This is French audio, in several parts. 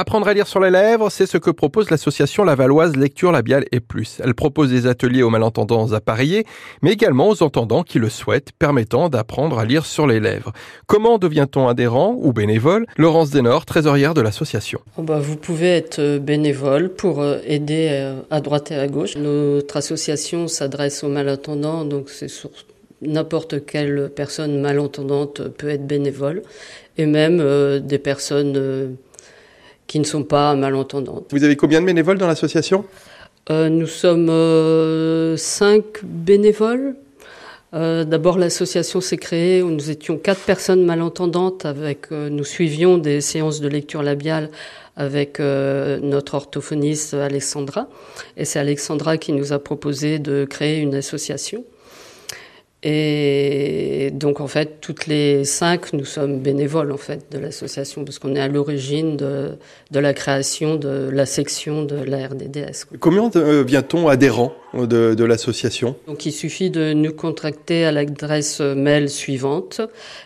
Apprendre à lire sur les lèvres, c'est ce que propose l'association lavalloise Lecture labiale et plus. Elle propose des ateliers aux malentendants appareillés, mais également aux entendants qui le souhaitent, permettant d'apprendre à lire sur les lèvres. Comment devient-on adhérent ou bénévole? Laurence Denor, trésorière de l'association. Bah, vous pouvez être euh, bénévole pour euh, aider euh, à droite et à gauche. Notre association s'adresse aux malentendants, donc c'est sur n'importe quelle personne malentendante peut être bénévole, et même des personnes qui ne sont pas malentendantes. Vous avez combien de bénévoles dans l'association? Euh, Nous sommes euh, cinq bénévoles. Euh, d'abord, l'association s'est créée où nous étions quatre personnes malentendantes. Avec, nous suivions des séances de lecture labiale avec notre orthophoniste Alexandra. Et c'est Alexandra qui nous a proposé de créer une association. Et donc en fait, toutes les cinq, nous sommes bénévoles en fait de l'association parce qu'on est à l'origine de, de, la création de la section de la RDDS. Combien devient-on euh, adhérent de, de l'association? Donc il suffit de nous contacter à l'adresse mail suivante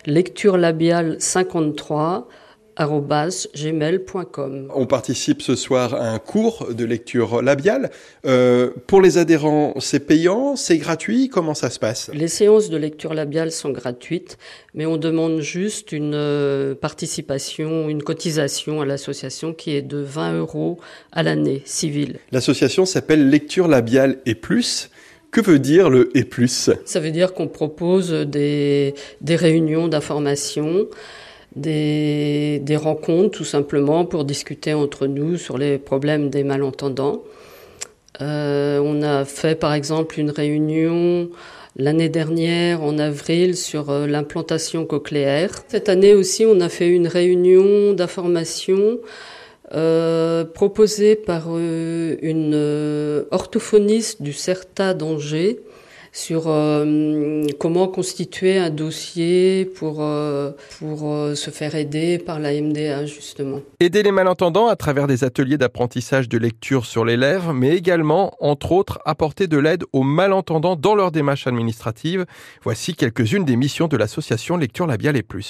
lecture labiale 53 gmail.com. On participe ce soir à un cours de lecture labiale. Euh, pour les adhérents, c'est payant, c'est gratuit, comment ça se passe? Les séances de lecture labiale sont gratuites, mais on demande juste une euh, participation, une cotisation à l'association qui est de 20 euros à l'année civile. L'association s'appelle Lecture labiale et plus. Que veut dire le et plus? Ça veut dire qu'on propose des, des réunions d'information des, rencontres tout simplement pour discuter entre nous sur les problèmes des malentendants. Euh, on a fait par exemple une réunion l'année dernière en avril sur euh, l'implantation cochléaire. Cette année aussi on a fait une réunion d'information euh, proposée par une orthophoniste du CERTA d'Angers sur euh, comment constituer un dossier pour, euh, pour euh, se faire aider par la MDA, justement. Aider les malentendants à travers des ateliers d'apprentissage de lecture sur les lèvres, mais également, entre autres, apporter de l'aide aux malentendants dans leur démarche administrative. Voici quelques-unes des missions de l'association Lecture Labiale et Plus.